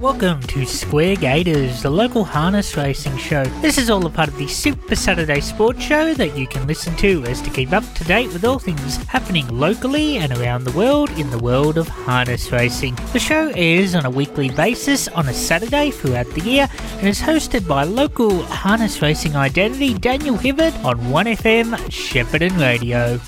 Welcome to Square Gators, the local harness racing show. This is all a part of the Super Saturday Sports Show that you can listen to as to keep up to date with all things happening locally and around the world in the world of harness racing. The show airs on a weekly basis on a Saturday throughout the year and is hosted by local harness racing identity Daniel Hibbert on 1FM Shepparton Radio.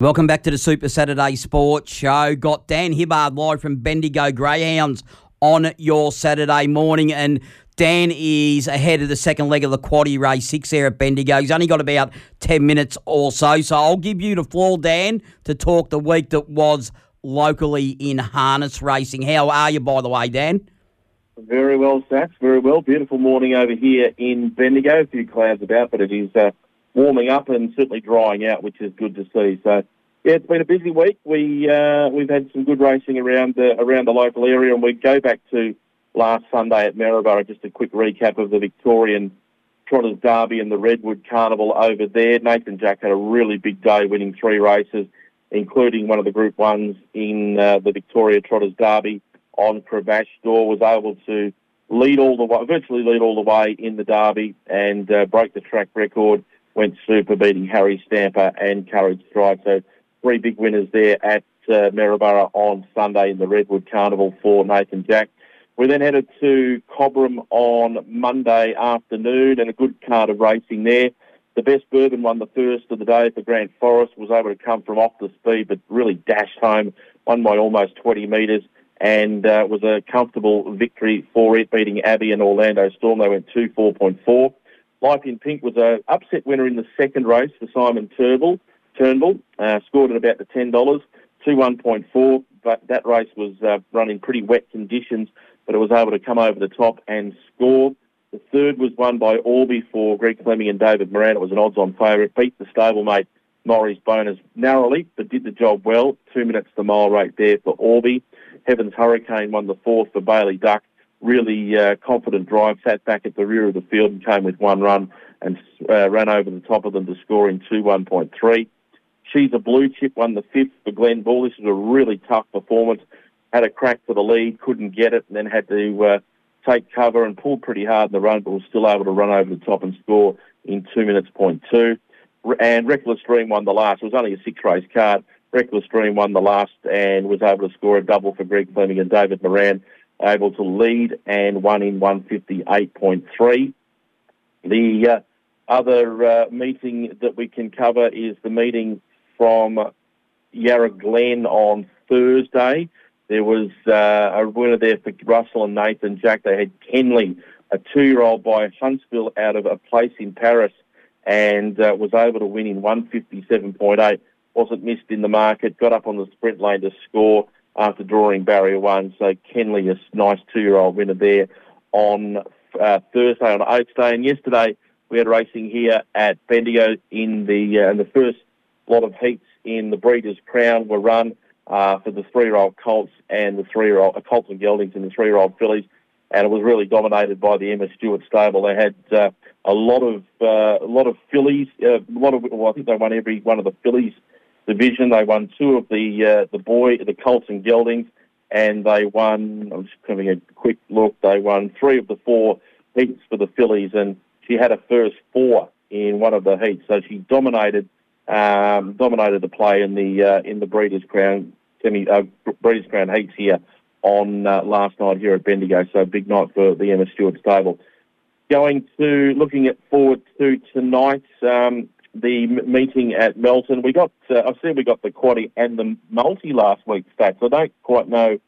Welcome back to the Super Saturday Sports Show. Got Dan Hibbard live from Bendigo Greyhounds on your Saturday morning. And Dan is ahead of the second leg of the quaddy race six there at Bendigo. He's only got about 10 minutes or so. So I'll give you the floor, Dan, to talk the week that was locally in harness racing. How are you, by the way, Dan? Very well, Sats. Very well. Beautiful morning over here in Bendigo. A few clouds about, but it is uh, warming up and certainly drying out, which is good to see. So, yeah, it's been a busy week. We uh, we've had some good racing around the around the local area, and we go back to last Sunday at Maryborough. Just a quick recap of the Victorian Trotters Derby and the Redwood Carnival over there. Nathan Jack had a really big day, winning three races, including one of the Group Ones in uh, the Victoria Trotters Derby on Cravash Door. Was able to lead all the way, virtually lead all the way in the Derby, and uh, broke the track record went super, beating Harry Stamper and Courage Stride. So three big winners there at uh, Maryborough on Sunday in the Redwood Carnival for Nathan Jack. We then headed to Cobram on Monday afternoon and a good card of racing there. The best bourbon won the first of the day for Grant Forrest, was able to come from off the speed but really dashed home, won by almost 20 metres and uh, was a comfortable victory for it, beating Abbey and Orlando Storm. They went 2 4.4. Life in Pink was a upset winner in the second race for Simon Turnbull. Turnbull uh, scored at about the ten dollars, two one point four. But that race was uh, run in pretty wet conditions, but it was able to come over the top and score. The third was won by Orby for Greg Fleming and David Moran. It was an odds-on favourite. Beat the stablemate Maurice Bonus narrowly, but did the job well. Two minutes the mile rate there for Orby. Heavens Hurricane won the fourth for Bailey Duck really uh, confident drive, sat back at the rear of the field and came with one run and uh, ran over the top of them to score in 2 1.3. She's a blue chip, won the fifth for Glenn Bull. This was a really tough performance. Had a crack for the lead, couldn't get it, and then had to uh, take cover and pulled pretty hard in the run, but was still able to run over the top and score in 2 minutes point two. And Reckless Dream won the last. It was only a six race card. Reckless Dream won the last and was able to score a double for Greg Fleming and David Moran able to lead and won in 158.3. The uh, other uh, meeting that we can cover is the meeting from Yarra Glen on Thursday. There was uh, a winner there for Russell and Nathan Jack. They had Kenley, a two-year-old by Huntsville out of a place in Paris, and uh, was able to win in 157.8. Wasn't missed in the market. Got up on the sprint lane to score after drawing barrier one. So Kenley, a nice two-year-old winner there on uh, Thursday on Oaks Day, and yesterday we had racing here at Bendigo in the uh, in the first lot of heats in the Breeders' Crown were run uh, for the three-year-old colts and the three-year-old uh, colts and geldings and the three-year-old fillies, and it was really dominated by the Emma Stewart stable. They had uh, a lot of uh, a lot of fillies, uh, a lot of well, I think they won every one of the fillies division. They won two of the uh, the boy the Colts and Geldings, and they won. I'm just having a quick look. They won three of the four heats for the fillies, and she had a first four in one of the heats. So she dominated um, dominated the play in the uh, in the Breeders' Crown semi uh, Breeders' Crown heats here on uh, last night here at Bendigo. So big night for the Emma Stewart stable. Going to looking at forward to tonight. Um, the meeting at Melton. We got, uh, I've seen we got the quaddy and the multi last week stats. I don't quite know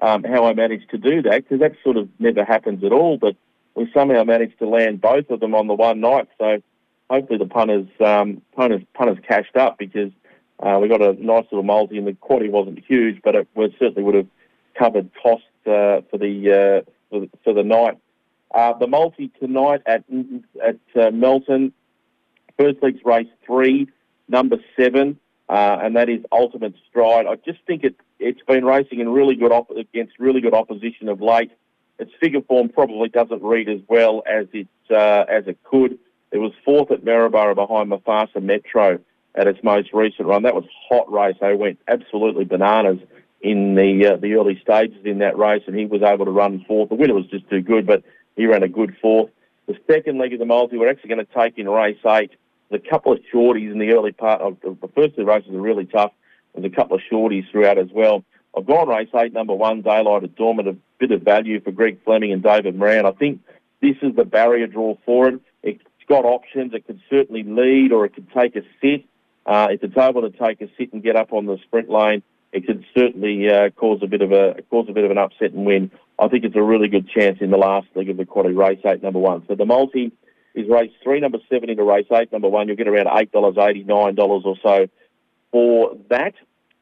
um, how I managed to do that because that sort of never happens at all. But we somehow managed to land both of them on the one night. So hopefully the punters um, punters punters cashed up because uh, we got a nice little multi and the quaddy wasn't huge, but it was, certainly would have covered costs uh, for the uh, for, the, night. Uh, the multi tonight at at uh, Melton First League's race three, number seven, uh, and that is Ultimate Stride. I just think it, it's been racing in really good op- against really good opposition of late. Its figure form probably doesn't read as well as it as it could. It was fourth at Maryborough behind Mufasa Metro at its most recent run. That was hot race. They went absolutely bananas in the uh, the early stages in that race, and he was able to run fourth. The winner was just too good, but he ran a good fourth. The second leg of the multi, we're actually going to take in race eight. A couple of shorties in the early part of the first two races are really tough. There's a couple of shorties throughout as well. I've gone race eight, number one, Daylight at Dawn, a bit of value for Greg Fleming and David Moran. I think this is the barrier draw for it. Got options. It could certainly lead or it could take a sit. Uh, if it's able to take a sit and get up on the sprint lane, it could certainly uh, cause a bit of a cause a bit of an upset and win. I think it's a really good chance in the last leg of the quaddy race eight, number one. So the multi is race three, number seven into race eight, number one. You'll get around eight dollars eighty, nine dollars or so for that.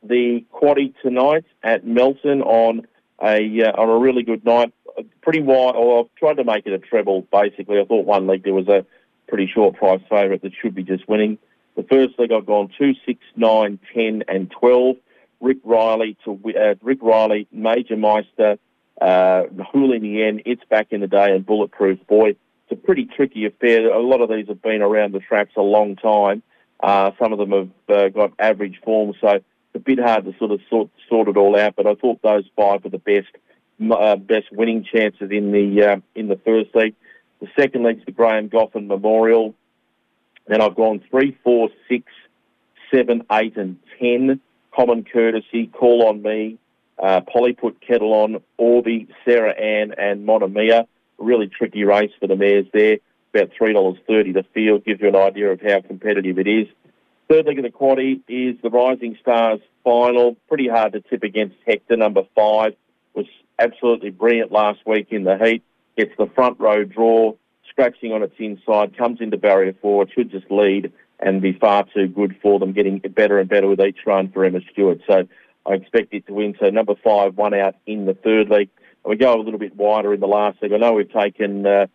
The quaddy tonight at Melton on a uh, on a really good night, pretty wide. Or I've tried to make it a treble. Basically, I thought one leg there was a pretty short price favourite that should be just winning. The first leg I've gone two, six, nine, ten, and twelve. Rick Riley to uh, Rick Riley, Major Meister, uh, Hooligan, It's Back in the Day, and Bulletproof Boy. It's a pretty tricky affair. A lot of these have been around the tracks a long time. Uh, some of them have uh, got average form, so it's a bit hard to sort of sort, sort it all out. But I thought those five were the best uh, best winning chances in the uh, in the first leg. The second leg's the Graham Goffin Memorial. Then I've gone three, four, six, seven, eight, and ten. Common Courtesy, Call on Me, uh, Polly Put Kettle on, Orby, Sarah Ann, and Monomia. Really tricky race for the mares there. About $3.30 the field gives you an idea of how competitive it is. Third leg of the quaddy is the Rising Stars final. Pretty hard to tip against Hector, number five. Was absolutely brilliant last week in the heat. Gets the front row draw, scratching on its inside, comes into barrier four. It should just lead and be far too good for them, getting better and better with each run for Emma Stewart. So I expect it to win. So number five, one out in the third leg. And we go a little bit wider in the last leg. I know we've taken uh,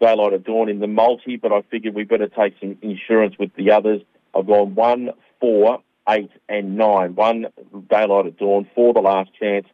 Daylight at Dawn in the multi, but I figured we better take some insurance with the others. I've gone one, four, eight, and nine. One Daylight at Dawn, for the last chance,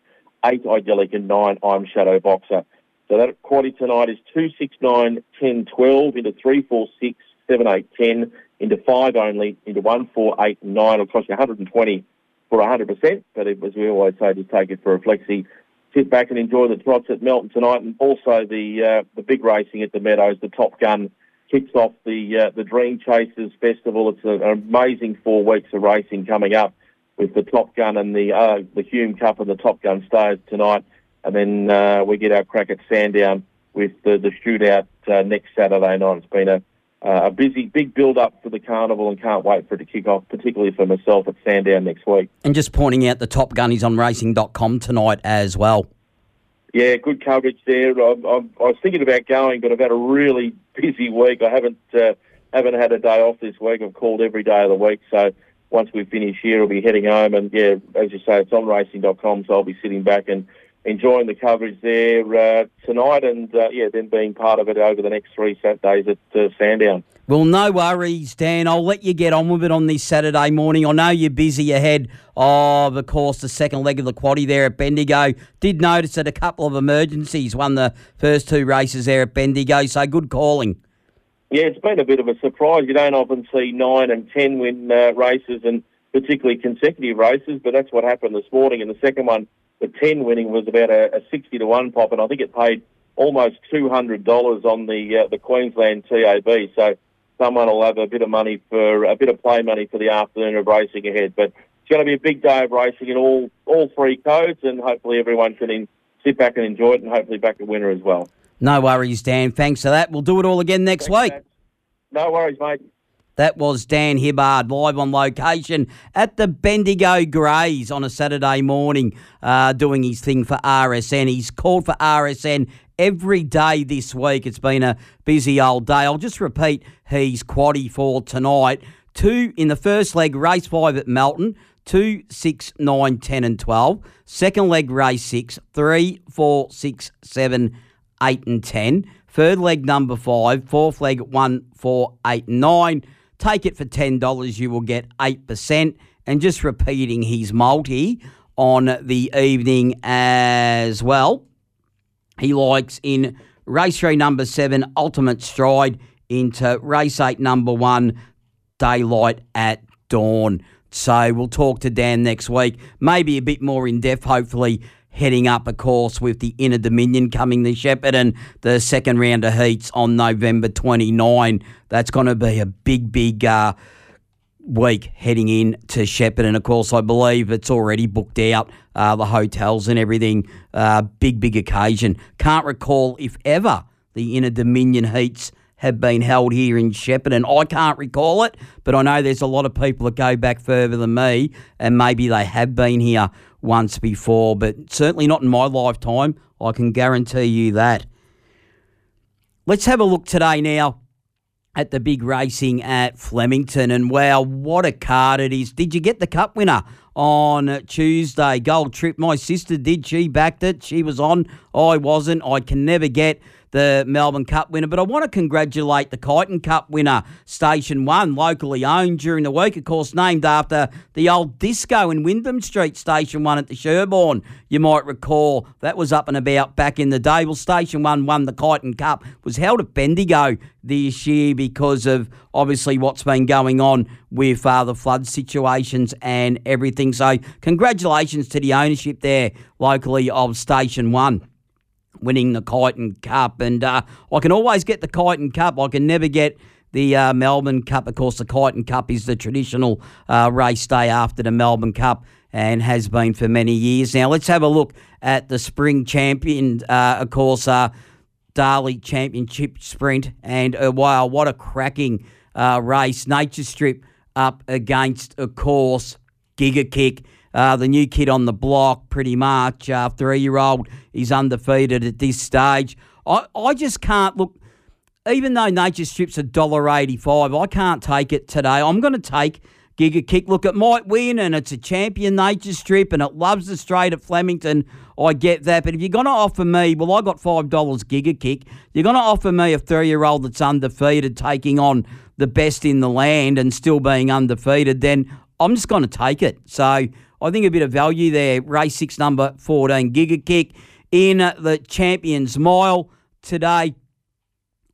eight Idyllic, and nine I'm Shadow Boxer. So that quaddy tonight is two, six, nine, ten, twelve into three, four, six, seven, eight, ten into five only, into one, four, eight, and nine. It'll cost you 120 for 100%, but it, as we always say, just take it for a flexi. Sit back and enjoy the trots at Melton tonight, and also the uh, the big racing at the Meadows. The Top Gun kicks off the uh, the Dream Chasers Festival. It's an amazing four weeks of racing coming up with the Top Gun and the uh, the Hume Cup and the Top Gun Stars tonight, and then uh, we get our crack at Sandown with the the shootout uh, next Saturday night. It's been a uh, a busy, big build up for the carnival and can't wait for it to kick off, particularly for myself at Sandown next week. And just pointing out the Top Gun is on racing.com tonight as well. Yeah, good coverage there. I, I, I, was thinking about going, but I've had a really busy week. I haven't uh, haven't had a day off this week. I've called every day of the week. So once we finish here, I'll be heading home. And yeah, as you say, it's on racing.com, so I'll be sitting back and enjoying the coverage there uh, tonight, and uh, yeah, then being part of it over the next three Saturdays at uh, Sandown. Well, no worries, Dan. I'll let you get on with it on this Saturday morning. I know you're busy ahead of, of course, the second leg of the quaddy there at Bendigo. Did notice that a couple of emergencies won the first two races there at Bendigo, so good calling. Yeah, it's been a bit of a surprise. You don't often see nine and ten win uh, races, and particularly consecutive races, but that's what happened this morning. And the second one the 10 winning was about a, a 60 to 1 pop, and I think it paid almost $200 on the uh, the Queensland TAB. So someone will have a bit of money for a bit of play money for the afternoon of racing ahead. But it's going to be a big day of racing in all all three codes, and hopefully everyone can in, sit back and enjoy it, and hopefully back a winner as well. No worries, Dan. Thanks for that. We'll do it all again next Thanks, week. No worries, mate. That was Dan Hibbard live on location at the Bendigo Greys on a Saturday morning, uh, doing his thing for RSN. He's called for RSN every day this week. It's been a busy old day. I'll just repeat he's quaddy for tonight. Two in the first leg, race five at Melton. Two, six, nine, ten, and twelve. Second leg, race six. six, three, four, six, seven, eight, and ten. Third leg, number five. Fourth leg, one, four, eight, nine. Take it for $10, you will get 8%. And just repeating his multi on the evening as well. He likes in race three, number seven, Ultimate Stride, into race eight, number one, Daylight at Dawn. So we'll talk to Dan next week, maybe a bit more in depth, hopefully heading up, of course, with the Inter Dominion coming to Shepparton, the second round of heats on November 29. That's going to be a big, big uh, week heading in to Shepparton. Of course, I believe it's already booked out, uh, the hotels and everything. Uh, big, big occasion. Can't recall if ever the Inter Dominion heats have been held here in Shepparton. I can't recall it, but I know there's a lot of people that go back further than me, and maybe they have been here once before, but certainly not in my lifetime. I can guarantee you that. Let's have a look today now at the big racing at Flemington, and wow, what a card it is! Did you get the cup winner? on Tuesday. Gold trip. My sister did. She backed it. She was on. I wasn't. I can never get the Melbourne Cup winner. But I want to congratulate the Kyneton Cup winner, Station 1, locally owned during the week, of course, named after the old disco in Wyndham Street, Station 1 at the Sherbourne. You might recall that was up and about back in the day. Well, Station 1 won the Kyneton Cup, was held at Bendigo this year because of obviously what's been going on with uh, the flood situations and everything. So, congratulations to the ownership there locally of Station 1 winning the Kyneton Cup. And uh, I can always get the Kyneton Cup. I can never get the uh, Melbourne Cup. Of course, the Kyneton Cup is the traditional uh, race day after the Melbourne Cup and has been for many years. Now, let's have a look at the spring champion, uh, of course, uh, Darley Championship Sprint. And uh, wow, what a cracking race. Nature Strip up against, of course, Giga Kick. Uh, the new kid on the block, pretty much. Uh, three year old, he's undefeated at this stage. I, I just can't look, even though Nature Strip's a $1.85, I can't take it today. I'm going to take Giga Kick. Look, it might win and it's a champion Nature Strip and it loves the straight at Flemington. I get that. But if you're going to offer me, well, I got $5 Giga Kick. You're going to offer me a three year old that's undefeated taking on the best in the land and still being undefeated, then I'm just going to take it. So I think a bit of value there. Race six, number 14, Giga Kick in the Champions Mile today.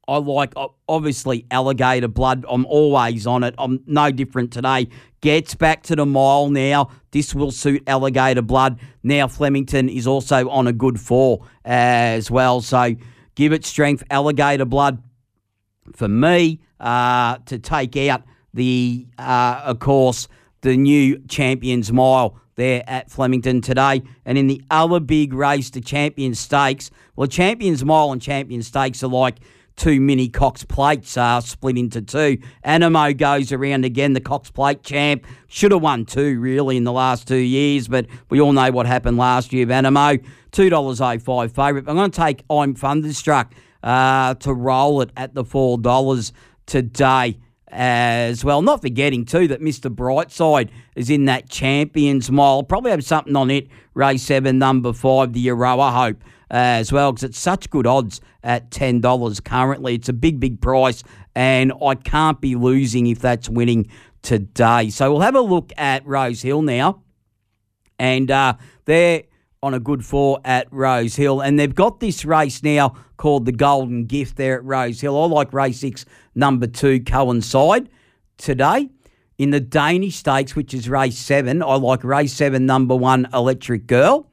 I like, obviously, alligator blood. I'm always on it. I'm no different today. Gets back to the mile now. This will suit alligator blood. Now, Flemington is also on a good four as well. So give it strength. Alligator blood for me uh, to take out the, uh, of course, the new Champions Mile there at Flemington today. And in the other big race, the Champions Stakes, well, Champions Mile and Champions Stakes are like two mini Cox plates are uh, split into two. Anamoe goes around again, the Cox Plate champ. Should have won two, really, in the last two years, but we all know what happened last year Anamoe. $2.05 favourite. I'm going to take I'm Thunderstruck uh, to roll it at the $4 today as well. Not forgetting, too, that Mr. Brightside is in that Champions Mile. Probably have something on it. Race 7, number 5, the Aroa Hope uh, as well, because it's such good odds at $10 currently. It's a big, big price, and I can't be losing if that's winning today. So we'll have a look at Rosehill now. And uh, they're on a good four at Rosehill. And they've got this race now called the Golden Gift there at Rosehill. I like race six, number two, coincide today. In the Danish Stakes, which is race seven, I like race seven, number one, Electric Girl.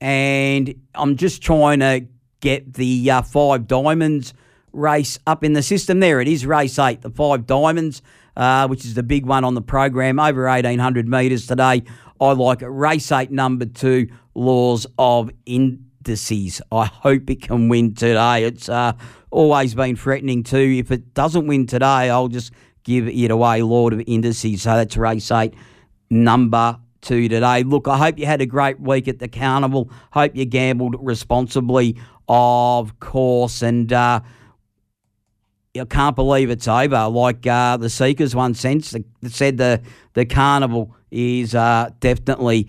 And I'm just trying to get the uh, five diamonds race up in the system. There it is, race eight, the five diamonds, uh, which is the big one on the program, over 1,800 metres today. I like race eight, number two, Laws of Indices. I hope it can win today. It's uh, always been threatening to. If it doesn't win today, I'll just give it away, Lord of Indices. So that's race eight, number two today. Look, I hope you had a great week at the carnival. Hope you gambled responsibly, of course. And uh, I can't believe it's over. Like uh, the Seekers one said the, the carnival is uh, definitely